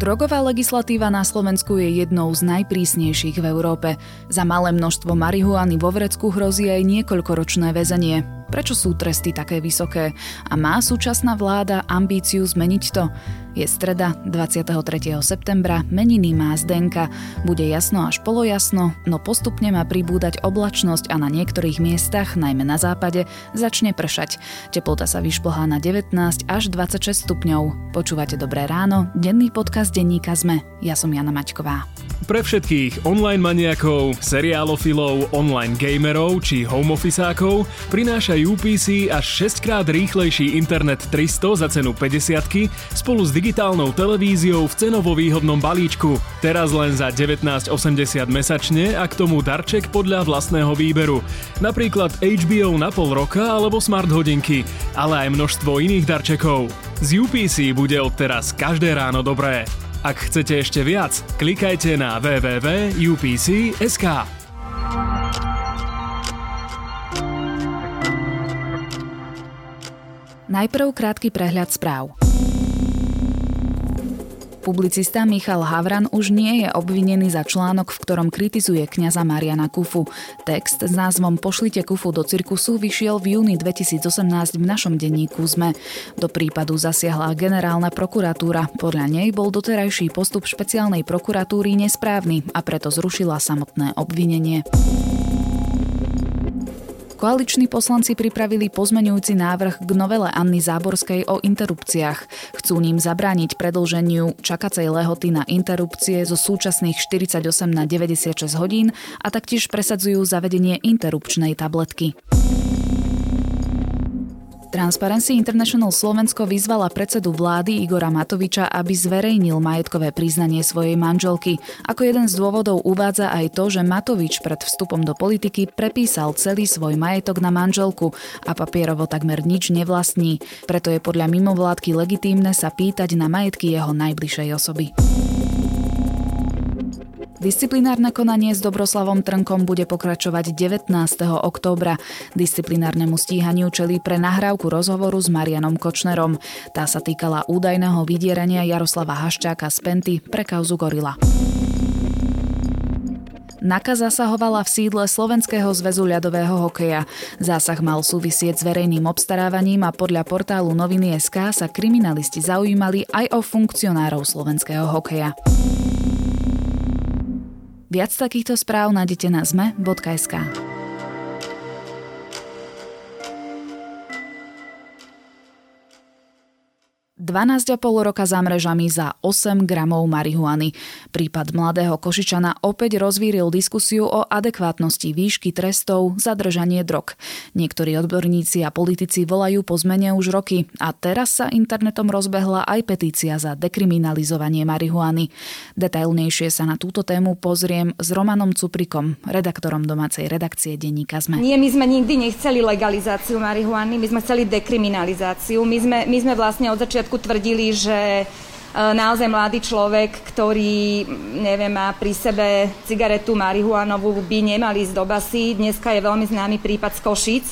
Drogová legislatíva na Slovensku je jednou z najprísnejších v Európe. Za malé množstvo marihuany vo vrecku hrozí aj niekoľkoročné väzenie. Prečo sú tresty také vysoké? A má súčasná vláda ambíciu zmeniť to? Je streda 23. septembra, meniny má Zdenka. Bude jasno až polojasno, no postupne má pribúdať oblačnosť a na niektorých miestach, najmä na západe, začne pršať. Teplota sa vyšplhá na 19 až 26 stupňov. Počúvate Dobré ráno, denný podcast denníka ZME. Ja som Jana Maťková. Pre všetkých online maniakov, seriálofilov, online gamerov či homeofficeákov UPC až 6 krát rýchlejší internet 300 za cenu 50 spolu s digitálnou televíziou v cenovo výhodnom balíčku. Teraz len za 19,80 mesačne a k tomu darček podľa vlastného výberu. Napríklad HBO na pol roka alebo smart hodinky, ale aj množstvo iných darčekov. Z UPC bude odteraz každé ráno dobré. Ak chcete ešte viac, klikajte na www.upc.sk. Najprv krátky prehľad správ. Publicista Michal Havran už nie je obvinený za článok, v ktorom kritizuje kňaza Mariana Kufu. Text s názvom Pošlite Kufu do cirkusu vyšiel v júni 2018 v našom denníku ZME. Do prípadu zasiahla generálna prokuratúra. Podľa nej bol doterajší postup špeciálnej prokuratúry nesprávny a preto zrušila samotné obvinenie. Koaliční poslanci pripravili pozmenujúci návrh k novele Anny Záborskej o interrupciách. Chcú ním zabrániť predlženiu čakacej lehoty na interrupcie zo súčasných 48 na 96 hodín a taktiež presadzujú zavedenie interrupčnej tabletky. Transparency International Slovensko vyzvala predsedu vlády Igora Matoviča, aby zverejnil majetkové priznanie svojej manželky. Ako jeden z dôvodov uvádza aj to, že Matovič pred vstupom do politiky prepísal celý svoj majetok na manželku a papierovo takmer nič nevlastní. Preto je podľa mimovládky legitímne sa pýtať na majetky jeho najbližšej osoby. Disciplinárne konanie s Dobroslavom Trnkom bude pokračovať 19. októbra. Disciplinárnemu stíhaniu čelí pre nahrávku rozhovoru s Marianom Kočnerom. Tá sa týkala údajného vydierania Jaroslava Haščáka z Penty pre kauzu Gorila. Naka zasahovala v sídle Slovenského zväzu ľadového hokeja. Zásah mal súvisieť s verejným obstarávaním a podľa portálu noviny SK sa kriminalisti zaujímali aj o funkcionárov slovenského hokeja. Viac takýchto správ nájdete na zme.sk. 12,5 roka za mrežami za 8 gramov marihuany. Prípad mladého Košičana opäť rozvíril diskusiu o adekvátnosti výšky trestov za držanie drog. Niektorí odborníci a politici volajú po zmene už roky a teraz sa internetom rozbehla aj petícia za dekriminalizovanie marihuany. Detailnejšie sa na túto tému pozriem s Romanom Cuprikom, redaktorom domácej redakcie denníka ZME. Nie, my sme nikdy nechceli legalizáciu marihuany, my sme chceli dekriminalizáciu. My sme, my sme vlastne od začiatku tvrdili, že e, naozaj mladý človek, ktorý neviem, má pri sebe cigaretu marihuanovú, by nemal ísť do basy. Dneska je veľmi známy prípad z Košic.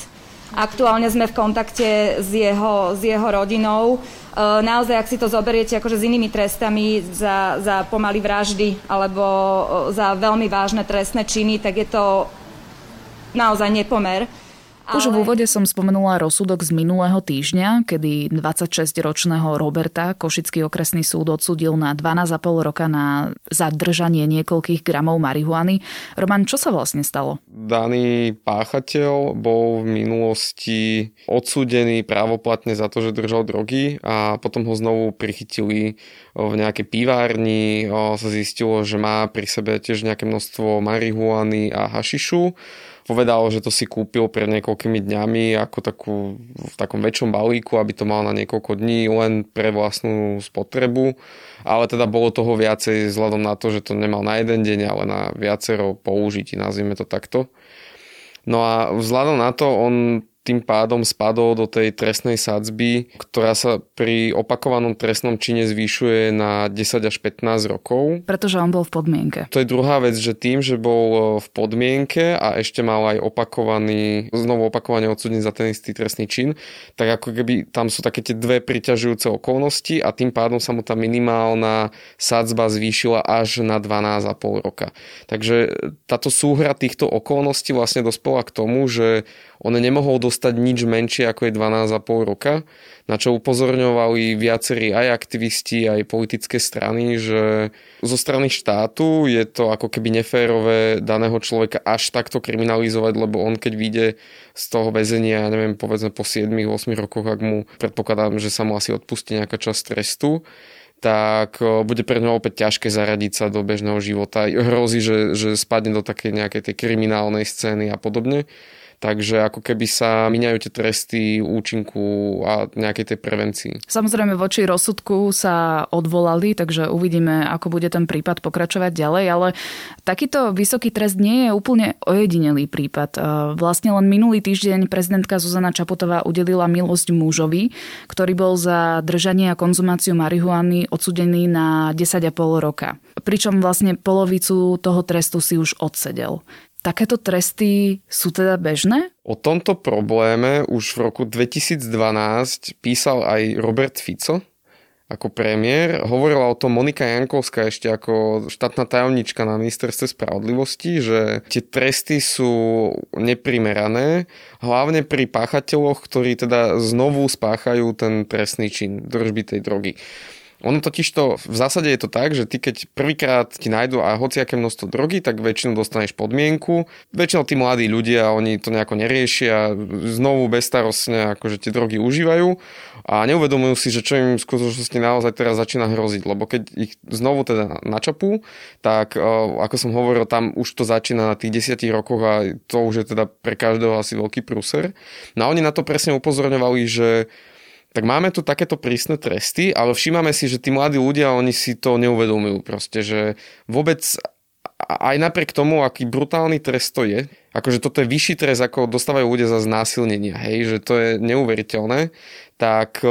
Aktuálne sme v kontakte s jeho, s jeho rodinou. E, naozaj, ak si to zoberiete akože s inými trestami za, za pomaly vraždy alebo e, za veľmi vážne trestné činy, tak je to naozaj nepomer. Už v úvode som spomenula rozsudok z minulého týždňa, kedy 26-ročného Roberta Košický okresný súd odsudil na 12,5 roka na zadržanie niekoľkých gramov marihuany. Roman, čo sa vlastne stalo? Daný páchateľ bol v minulosti odsúdený právoplatne za to, že držal drogy a potom ho znovu prichytili v nejakej pivárni. Sa zistilo, že má pri sebe tiež nejaké množstvo marihuany a hašišu povedal, že to si kúpil pred niekoľkými dňami ako takú, v takom väčšom balíku, aby to mal na niekoľko dní len pre vlastnú spotrebu. Ale teda bolo toho viacej vzhľadom na to, že to nemal na jeden deň, ale na viacero použití, nazvime to takto. No a vzhľadom na to, on tým pádom spadol do tej trestnej sadzby, ktorá sa pri opakovanom trestnom čine zvýšuje na 10 až 15 rokov. Pretože on bol v podmienke. To je druhá vec, že tým, že bol v podmienke a ešte mal aj opakovaný, znovu opakovane odsudený za ten istý trestný čin, tak ako keby tam sú také tie dve priťažujúce okolnosti a tým pádom sa mu tá minimálna sadzba zvýšila až na 12,5 roka. Takže táto súhra týchto okolností vlastne dospela k tomu, že on nemohol dostať nič menšie ako je 12,5 roka, na čo upozorňovali viacerí aj aktivisti, aj politické strany, že zo strany štátu je to ako keby neférové daného človeka až takto kriminalizovať, lebo on keď vyjde z toho väzenia, ja neviem, povedzme po 7-8 rokoch, ak mu predpokladám, že sa mu asi odpustí nejaká časť trestu, tak bude pre ňo opäť ťažké zaradiť sa do bežného života. Hrozí, že, že spadne do takej nejakej tej kriminálnej scény a podobne. Takže ako keby sa miňajú tie tresty účinku a nejakej tej prevencii. Samozrejme voči rozsudku sa odvolali, takže uvidíme, ako bude ten prípad pokračovať ďalej, ale takýto vysoký trest nie je úplne ojedinelý prípad. E, vlastne len minulý týždeň prezidentka Zuzana Čaputová udelila milosť mužovi, ktorý bol za držanie a konzumáciu marihuany odsudený na 10,5 roka. Pričom vlastne polovicu toho trestu si už odsedel. Takéto tresty sú teda bežné? O tomto probléme už v roku 2012 písal aj Robert Fico ako premiér. Hovorila o tom Monika Jankovská ešte ako štátna tajomnička na ministerstve spravodlivosti, že tie tresty sú neprimerané, hlavne pri páchateľoch, ktorí teda znovu spáchajú ten trestný čin držby tej drogy. Ono totiž to, v zásade je to tak, že ty keď prvýkrát ti nájdu a hociaké množstvo drogy, tak väčšinou dostaneš podmienku. Väčšinou tí mladí ľudia, oni to nejako neriešia, znovu bezstarostne akože tie drogy užívajú a neuvedomujú si, že čo im v skutočnosti naozaj teraz začína hroziť, lebo keď ich znovu teda načapú, tak e, ako som hovoril, tam už to začína na tých desiatich rokoch a to už je teda pre každého asi veľký prúser. No a oni na to presne upozorňovali, že tak máme tu takéto prísne tresty, ale všímame si, že tí mladí ľudia, oni si to neuvedomujú proste, že vôbec aj napriek tomu, aký brutálny trest to je, akože toto je vyšší trest, ako dostávajú ľudia za znásilnenia, hej, že to je neuveriteľné, tak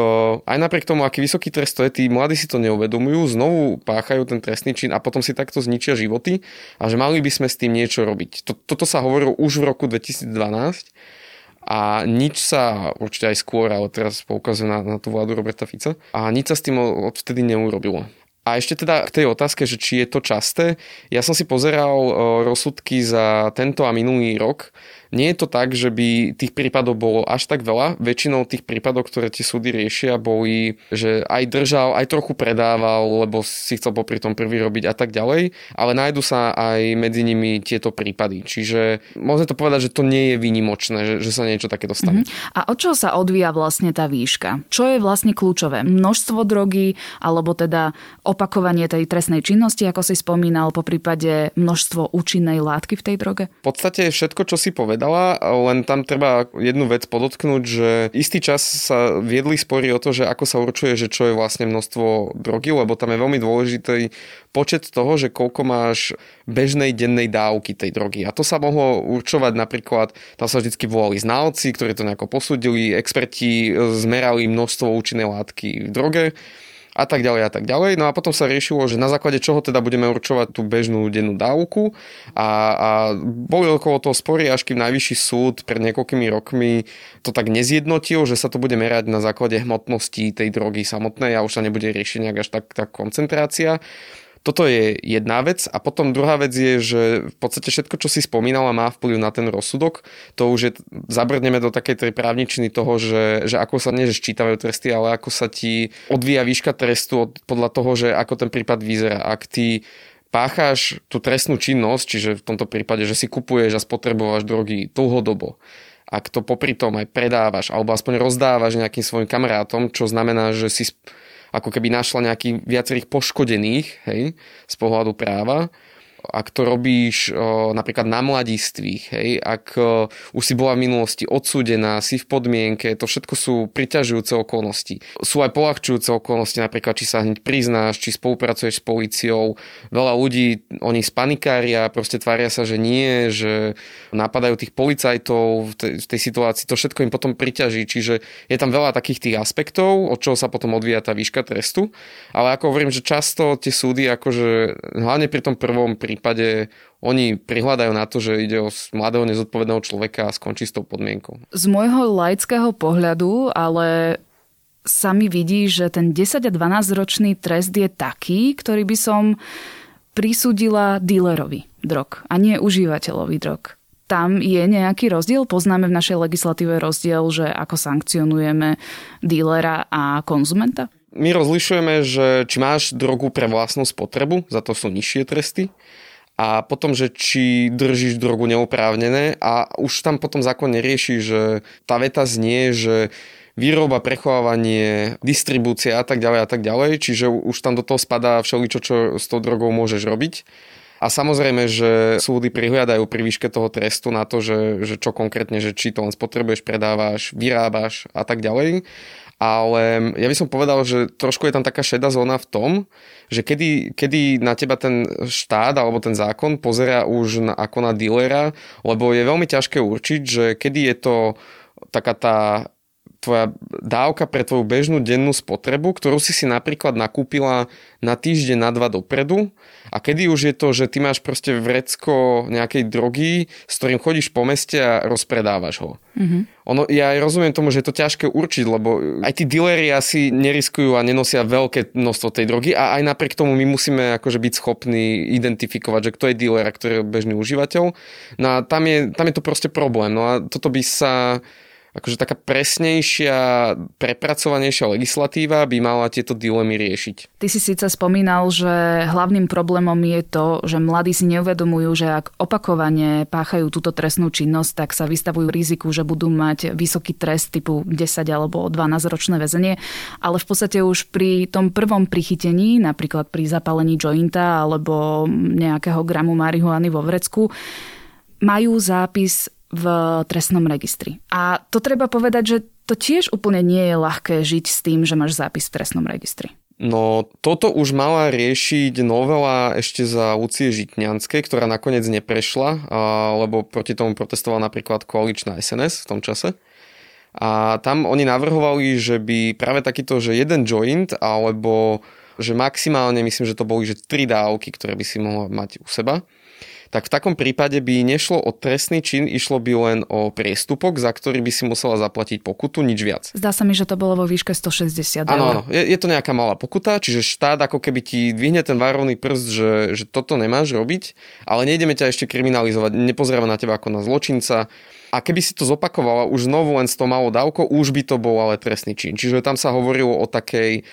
aj napriek tomu, aký vysoký trest to je, tí mladí si to neuvedomujú, znovu páchajú ten trestný čin a potom si takto zničia životy a že mali by sme s tým niečo robiť. Toto sa hovorilo už v roku 2012 a nič sa, určite aj skôr, ale teraz poukazuje na, na tú vládu Roberta Fica, a nič sa s tým odvtedy neurobilo. A ešte teda k tej otázke, že či je to časté. Ja som si pozeral rozsudky za tento a minulý rok nie je to tak, že by tých prípadov bolo až tak veľa. Väčšinou tých prípadov, ktoré tie súdy riešia, boli, že aj držal, aj trochu predával, lebo si chcel popri tom prvý robiť a tak ďalej. Ale nájdu sa aj medzi nimi tieto prípady. Čiže môžeme to povedať, že to nie je výnimočné, že, že sa niečo také dostane. Uh-huh. A od čoho sa odvíja vlastne tá výška? Čo je vlastne kľúčové? Množstvo drogy, alebo teda opakovanie tej trestnej činnosti, ako si spomínal, po prípade množstvo účinnej látky v tej droge? V podstate všetko, čo si povedal, povedala, len tam treba jednu vec podotknúť, že istý čas sa viedli spory o to, že ako sa určuje, že čo je vlastne množstvo drogy, lebo tam je veľmi dôležitý počet toho, že koľko máš bežnej dennej dávky tej drogy. A to sa mohlo určovať napríklad, tam sa vždy volali znalci, ktorí to nejako posúdili, experti zmerali množstvo účinnej látky v droge a tak ďalej a tak ďalej. No a potom sa riešilo, že na základe čoho teda budeme určovať tú bežnú dennú dávku a, a boli okolo toho spory, až kým najvyšší súd pred niekoľkými rokmi to tak nezjednotil, že sa to bude merať na základe hmotnosti tej drogy samotnej a už sa nebude riešiť nejak až tak, tak koncentrácia. Toto je jedna vec a potom druhá vec je, že v podstate všetko, čo si spomínala, má vplyv na ten rozsudok. To už je, zabrdneme do takej tej právničiny toho, že, že ako sa, nie ščítavajú tresty, ale ako sa ti odvíja výška trestu od, podľa toho, že ako ten prípad vyzerá. Ak ty pácháš tú trestnú činnosť, čiže v tomto prípade, že si kupuješ a spotrebováš drogy dlhodobo, ak to popri tom aj predávaš alebo aspoň rozdávaš nejakým svojim kamarátom, čo znamená, že si ako keby našla nejakých viacerých poškodených hej, z pohľadu práva, ak to robíš napríklad na mladistvých, hej, ak už si bola v minulosti odsúdená, si v podmienke, to všetko sú priťažujúce okolnosti. Sú aj polahčujúce okolnosti, napríklad či sa hneď priznáš, či spolupracuješ s policiou. Veľa ľudí, oni spanikária, proste tvária sa, že nie, že napadajú tých policajtov v tej, v tej situácii, to všetko im potom priťaží, čiže je tam veľa takých tých aspektov, od čoho sa potom odvíja tá výška trestu, ale ako hovorím, že často tie súdy, akože hlavne pri tom prvom prípade oni prihľadajú na to, že ide o mladého nezodpovedného človeka a skončí s tou podmienkou. Z môjho laického pohľadu, ale sa mi vidí, že ten 10 a 12 ročný trest je taký, ktorý by som prisúdila dílerovi drog a nie užívateľovi drog. Tam je nejaký rozdiel? Poznáme v našej legislatíve rozdiel, že ako sankcionujeme dílera a konzumenta? My rozlišujeme, že či máš drogu pre vlastnú spotrebu, za to sú nižšie tresty, a potom, že či držíš drogu neoprávnené a už tam potom zákon nerieši, že tá veta znie, že výroba, prechovávanie, distribúcia a tak ďalej a tak ďalej, čiže už tam do toho spadá všeličo, čo s tou drogou môžeš robiť. A samozrejme, že súdy prihliadajú pri výške toho trestu na to, že, že čo konkrétne, že či to len spotrebuješ, predávaš, vyrábaš a tak ďalej ale ja by som povedal, že trošku je tam taká šedá zóna v tom, že kedy, kedy na teba ten štát alebo ten zákon pozera už na, ako na dealera, lebo je veľmi ťažké určiť, že kedy je to taká tá tvoja dávka pre tvoju bežnú dennú spotrebu, ktorú si si napríklad nakúpila na týždeň, na dva dopredu a kedy už je to, že ty máš proste vrecko nejakej drogy, s ktorým chodíš po meste a rozpredávaš ho. Mm-hmm. Ono, ja aj rozumiem tomu, že je to ťažké určiť, lebo aj tí dealeri asi neriskujú a nenosia veľké množstvo tej drogy a aj napriek tomu my musíme akože byť schopní identifikovať, že kto je dealer a kto je bežný užívateľ. No a tam je, tam je to proste problém. No a toto by sa akože taká presnejšia, prepracovanejšia legislatíva by mala tieto dilemy riešiť. Ty si síce spomínal, že hlavným problémom je to, že mladí si neuvedomujú, že ak opakovane páchajú túto trestnú činnosť, tak sa vystavujú riziku, že budú mať vysoký trest typu 10 alebo 12 ročné väzenie, ale v podstate už pri tom prvom prichytení, napríklad pri zapálení jointa alebo nejakého gramu marihuany vo vrecku, majú zápis v trestnom registri. A to treba povedať, že to tiež úplne nie je ľahké žiť s tým, že máš zápis v trestnom registri. No toto už mala riešiť novela ešte za Lucie Žitňanskej, ktorá nakoniec neprešla, lebo proti tomu protestovala napríklad koaličná SNS v tom čase. A tam oni navrhovali, že by práve takýto, že jeden joint, alebo že maximálne, myslím, že to boli, že tri dávky, ktoré by si mohla mať u seba, tak v takom prípade by nešlo o trestný čin, išlo by len o priestupok, za ktorý by si musela zaplatiť pokutu, nič viac. Zdá sa mi, že to bolo vo výške 160 Áno, áno, je, je to nejaká malá pokuta, čiže štát ako keby ti dvihne ten varovný prst, že, že toto nemáš robiť, ale nejdeme ťa ešte kriminalizovať, nepozrieme na teba ako na zločinca. A keby si to zopakovala už znovu len s tou malou dávkou, už by to bol ale trestný čin. Čiže tam sa hovorilo o takej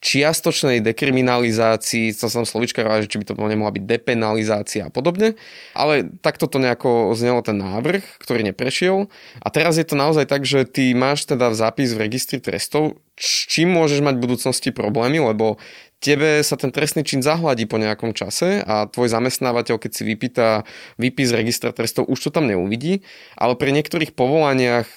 čiastočnej dekriminalizácii, to som slovička že či by to nemohla byť depenalizácia a podobne, ale takto to nejako znelo ten návrh, ktorý neprešiel. A teraz je to naozaj tak, že ty máš teda zápis v registri trestov, čím môžeš mať v budúcnosti problémy, lebo tebe sa ten trestný čin zahladí po nejakom čase a tvoj zamestnávateľ, keď si vypýta výpis registra trestov, už to tam neuvidí, ale pri niektorých povolaniach,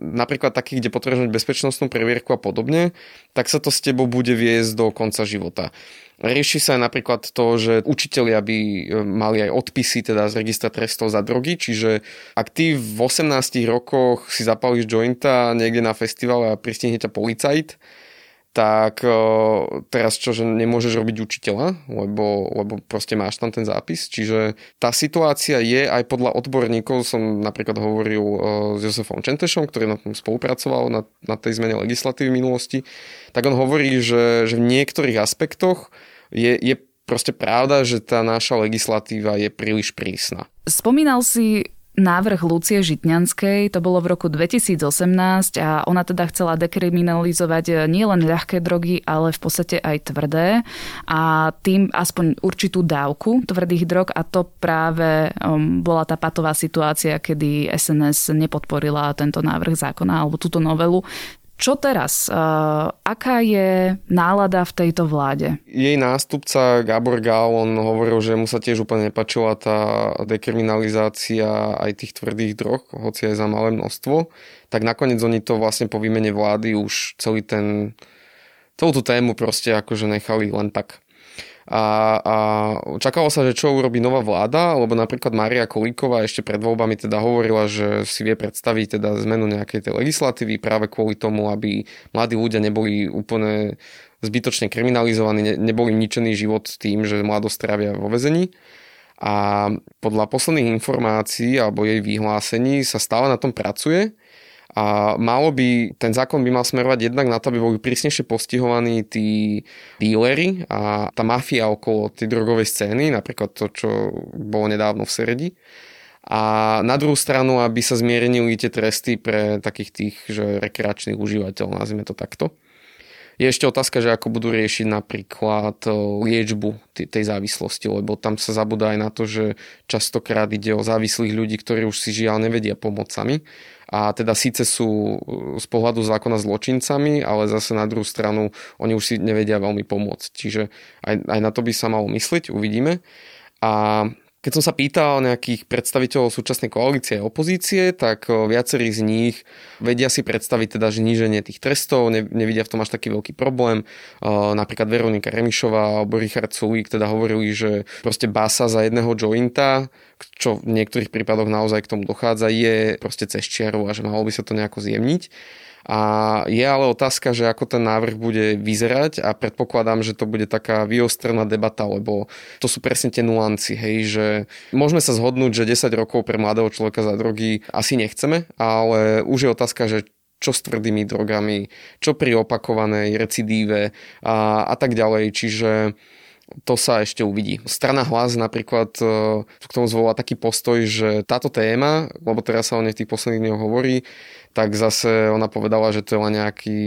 napríklad takých, kde potrebuješ bezpečnostnú previerku a podobne, tak sa to s tebou bude viesť do konca života. Rieši sa napríklad to, že učitelia by e, mali aj odpisy teda z registra trestov za drogy, čiže ak ty v 18 rokoch si zapalíš jointa niekde na festivale a pristihne ťa policajt, tak teraz čo, že nemôžeš robiť učiteľa, lebo, lebo proste máš tam ten zápis. Čiže tá situácia je aj podľa odborníkov, som napríklad hovoril s Josefom Čentešom, ktorý na tom spolupracoval na, na tej zmene legislatívy v minulosti, tak on hovorí, že, že v niektorých aspektoch je, je proste pravda, že tá naša legislatíva je príliš prísna. Spomínal si návrh Lucie Žitňanskej, to bolo v roku 2018 a ona teda chcela dekriminalizovať eh, nielen ľahké drogy, ale v podstate aj tvrdé a tým aspoň určitú dávku tvrdých drog a to práve um, bola tá patová situácia, kedy SNS nepodporila tento návrh zákona alebo túto novelu. Čo teraz? Aká je nálada v tejto vláde? Jej nástupca Gabor Gál, on hovoril, že mu sa tiež úplne nepačila tá dekriminalizácia aj tých tvrdých drog, hoci aj za malé množstvo. Tak nakoniec oni to vlastne po výmene vlády už celý ten, celú tú tému proste akože nechali len tak a, a čakalo sa, že čo urobí nová vláda, lebo napríklad Maria Kolíková ešte pred voľbami teda hovorila, že si vie predstaviť teda zmenu nejakej tej legislatívy práve kvôli tomu, aby mladí ľudia neboli úplne zbytočne kriminalizovaní, ne, neboli ničený život tým, že mladosť trávia vo vezení. A podľa posledných informácií alebo jej vyhlásení sa stále na tom pracuje a malo by, ten zákon by mal smerovať jednak na to, aby boli prísnejšie postihovaní tí díleri a tá mafia okolo tej drogovej scény, napríklad to, čo bolo nedávno v Seredi. A na druhú stranu, aby sa zmiernili tie tresty pre takých tých že rekreačných užívateľov, nazvime to takto. Je ešte otázka, že ako budú riešiť napríklad e, liečbu tej závislosti, lebo tam sa zabúda aj na to, že častokrát ide o závislých ľudí, ktorí už si žiaľ nevedia pomôcť sami a teda síce sú uh, z pohľadu zákona zločincami, ale zase na druhú stranu oni už si nevedia veľmi pomôcť. Čiže aj, aj na to by sa malo myslieť, uvidíme. A keď som sa pýtal nejakých predstaviteľov súčasnej koalície a opozície, tak uh, viacerí z nich vedia si predstaviť teda zníženie tých trestov, ne, nevidia v tom až taký veľký problém. Uh, napríklad Veronika Remišová alebo Richard Sulík teda hovorili, že proste basa za jedného jointa čo v niektorých prípadoch naozaj k tomu dochádza, je proste cez čiaru a že malo by sa to nejako zjemniť. A je ale otázka, že ako ten návrh bude vyzerať a predpokladám, že to bude taká vyostrená debata, lebo to sú presne tie nuancy, hej, že môžeme sa zhodnúť, že 10 rokov pre mladého človeka za drogy asi nechceme, ale už je otázka, že čo s tvrdými drogami, čo pri opakovanej recidíve a, a tak ďalej. Čiže to sa ešte uvidí. Strana hlas napríklad e, k tomu zvolila taký postoj, že táto téma, lebo teraz sa o nej v tých posledných dňoch hovorí, tak zase ona povedala, že to je len nejaký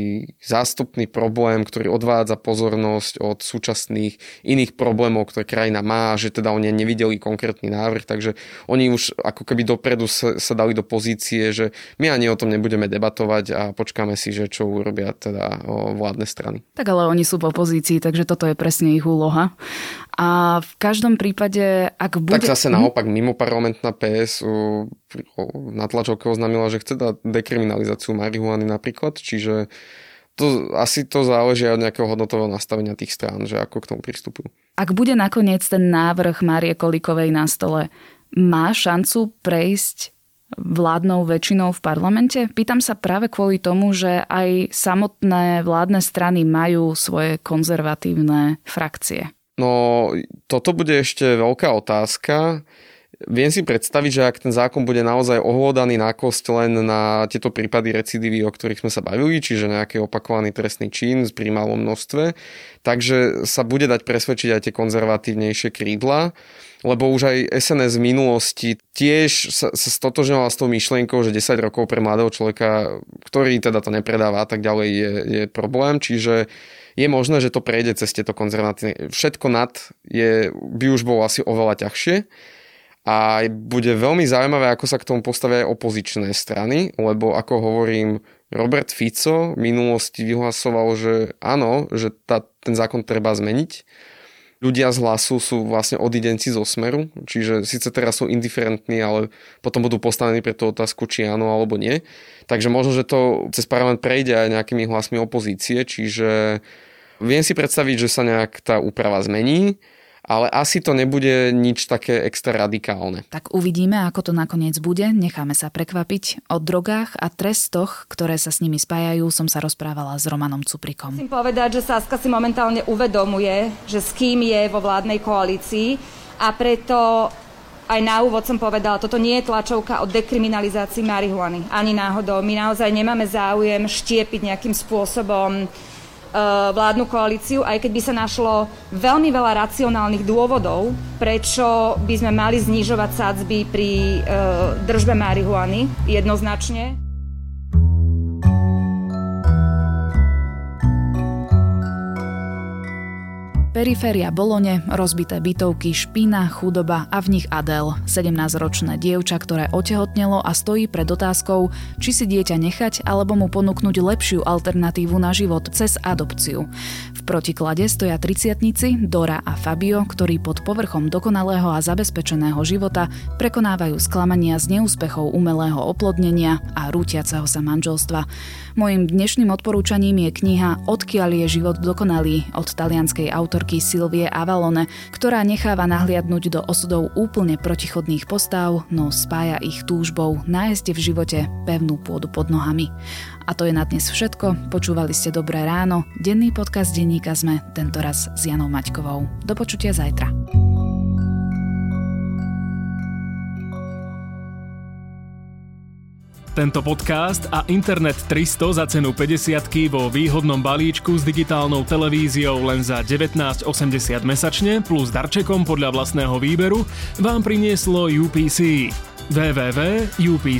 zástupný problém, ktorý odvádza pozornosť od súčasných iných problémov, ktoré krajina má, že teda oni nevideli konkrétny návrh, takže oni už ako keby dopredu sa, sa dali do pozície, že my ani o tom nebudeme debatovať a počkáme si, že čo urobia teda vládne strany. Tak ale oni sú v opozícii, takže toto je presne ich úloha. A v každom prípade, ak bude... Tak zase mhm. naopak, mimo parlamentná PS na tlačovke oznámila, že chce dať dekriminalizáciu marihuany napríklad, čiže to, asi to záleží od nejakého hodnotového nastavenia tých strán, že ako k tomu pristupujú. Ak bude nakoniec ten návrh Márie Kolikovej na stole, má šancu prejsť vládnou väčšinou v parlamente? Pýtam sa práve kvôli tomu, že aj samotné vládne strany majú svoje konzervatívne frakcie. No, toto bude ešte veľká otázka. Viem si predstaviť, že ak ten zákon bude naozaj ohľadaný na kosť len na tieto prípady recidívy, o ktorých sme sa bavili, čiže nejaký opakovaný trestný čin pri malom množstve, takže sa bude dať presvedčiť aj tie konzervatívnejšie krídla, lebo už aj SNS v minulosti tiež sa, sa stotožňovala s tou myšlienkou, že 10 rokov pre mladého človeka, ktorý teda to nepredáva a tak ďalej je, je problém, čiže je možné, že to prejde cez tieto konzervatívne. Všetko nad je, by už bolo asi oveľa ťažšie. A bude veľmi zaujímavé, ako sa k tomu postavia opozičné strany, lebo ako hovorím, Robert Fico v minulosti vyhlasoval, že áno, že tá, ten zákon treba zmeniť. Ľudia z hlasu sú vlastne odidenci zo smeru, čiže síce teraz sú indiferentní, ale potom budú postavení pre tú otázku, či áno alebo nie. Takže možno, že to cez parlament prejde aj nejakými hlasmi opozície, čiže viem si predstaviť, že sa nejak tá úprava zmení ale asi to nebude nič také extra radikálne. Tak uvidíme, ako to nakoniec bude. Necháme sa prekvapiť. O drogách a trestoch, ktoré sa s nimi spájajú, som sa rozprávala s Romanom Cuprikom. Musím povedať, že Saska si momentálne uvedomuje, že s kým je vo vládnej koalícii a preto aj na úvod som povedala, toto nie je tlačovka o dekriminalizácii marihuany. Ani náhodou. My naozaj nemáme záujem štiepiť nejakým spôsobom vládnu koalíciu, aj keď by sa našlo veľmi veľa racionálnych dôvodov, prečo by sme mali znižovať sádzby pri uh, držbe marihuany jednoznačne. Periféria Bolone, rozbité bytovky, špína, chudoba a v nich Adel, 17-ročné dievča, ktoré otehotnelo a stojí pred otázkou, či si dieťa nechať alebo mu ponúknuť lepšiu alternatívu na život cez adopciu. V protiklade stoja triciatnici Dora a Fabio, ktorí pod povrchom dokonalého a zabezpečeného života prekonávajú sklamania z neúspechov umelého oplodnenia a rútiaceho sa manželstva. Mojím dnešným odporúčaním je kniha Odkiaľ je život dokonalý od talianskej autorky Silvie Avalone, ktorá necháva nahliadnúť do osudov úplne protichodných postav, no spája ich túžbou nájsť v živote pevnú pôdu pod nohami. A to je na dnes všetko. Počúvali ste Dobré ráno. Denný podcast denníka sme tentoraz s Janou Maťkovou. Do počutia zajtra. Tento podcast a Internet 300 za cenu 50 vo výhodnom balíčku s digitálnou televíziou len za 19,80 mesačne plus darčekom podľa vlastného výberu vám prinieslo UPC. www.upc.sk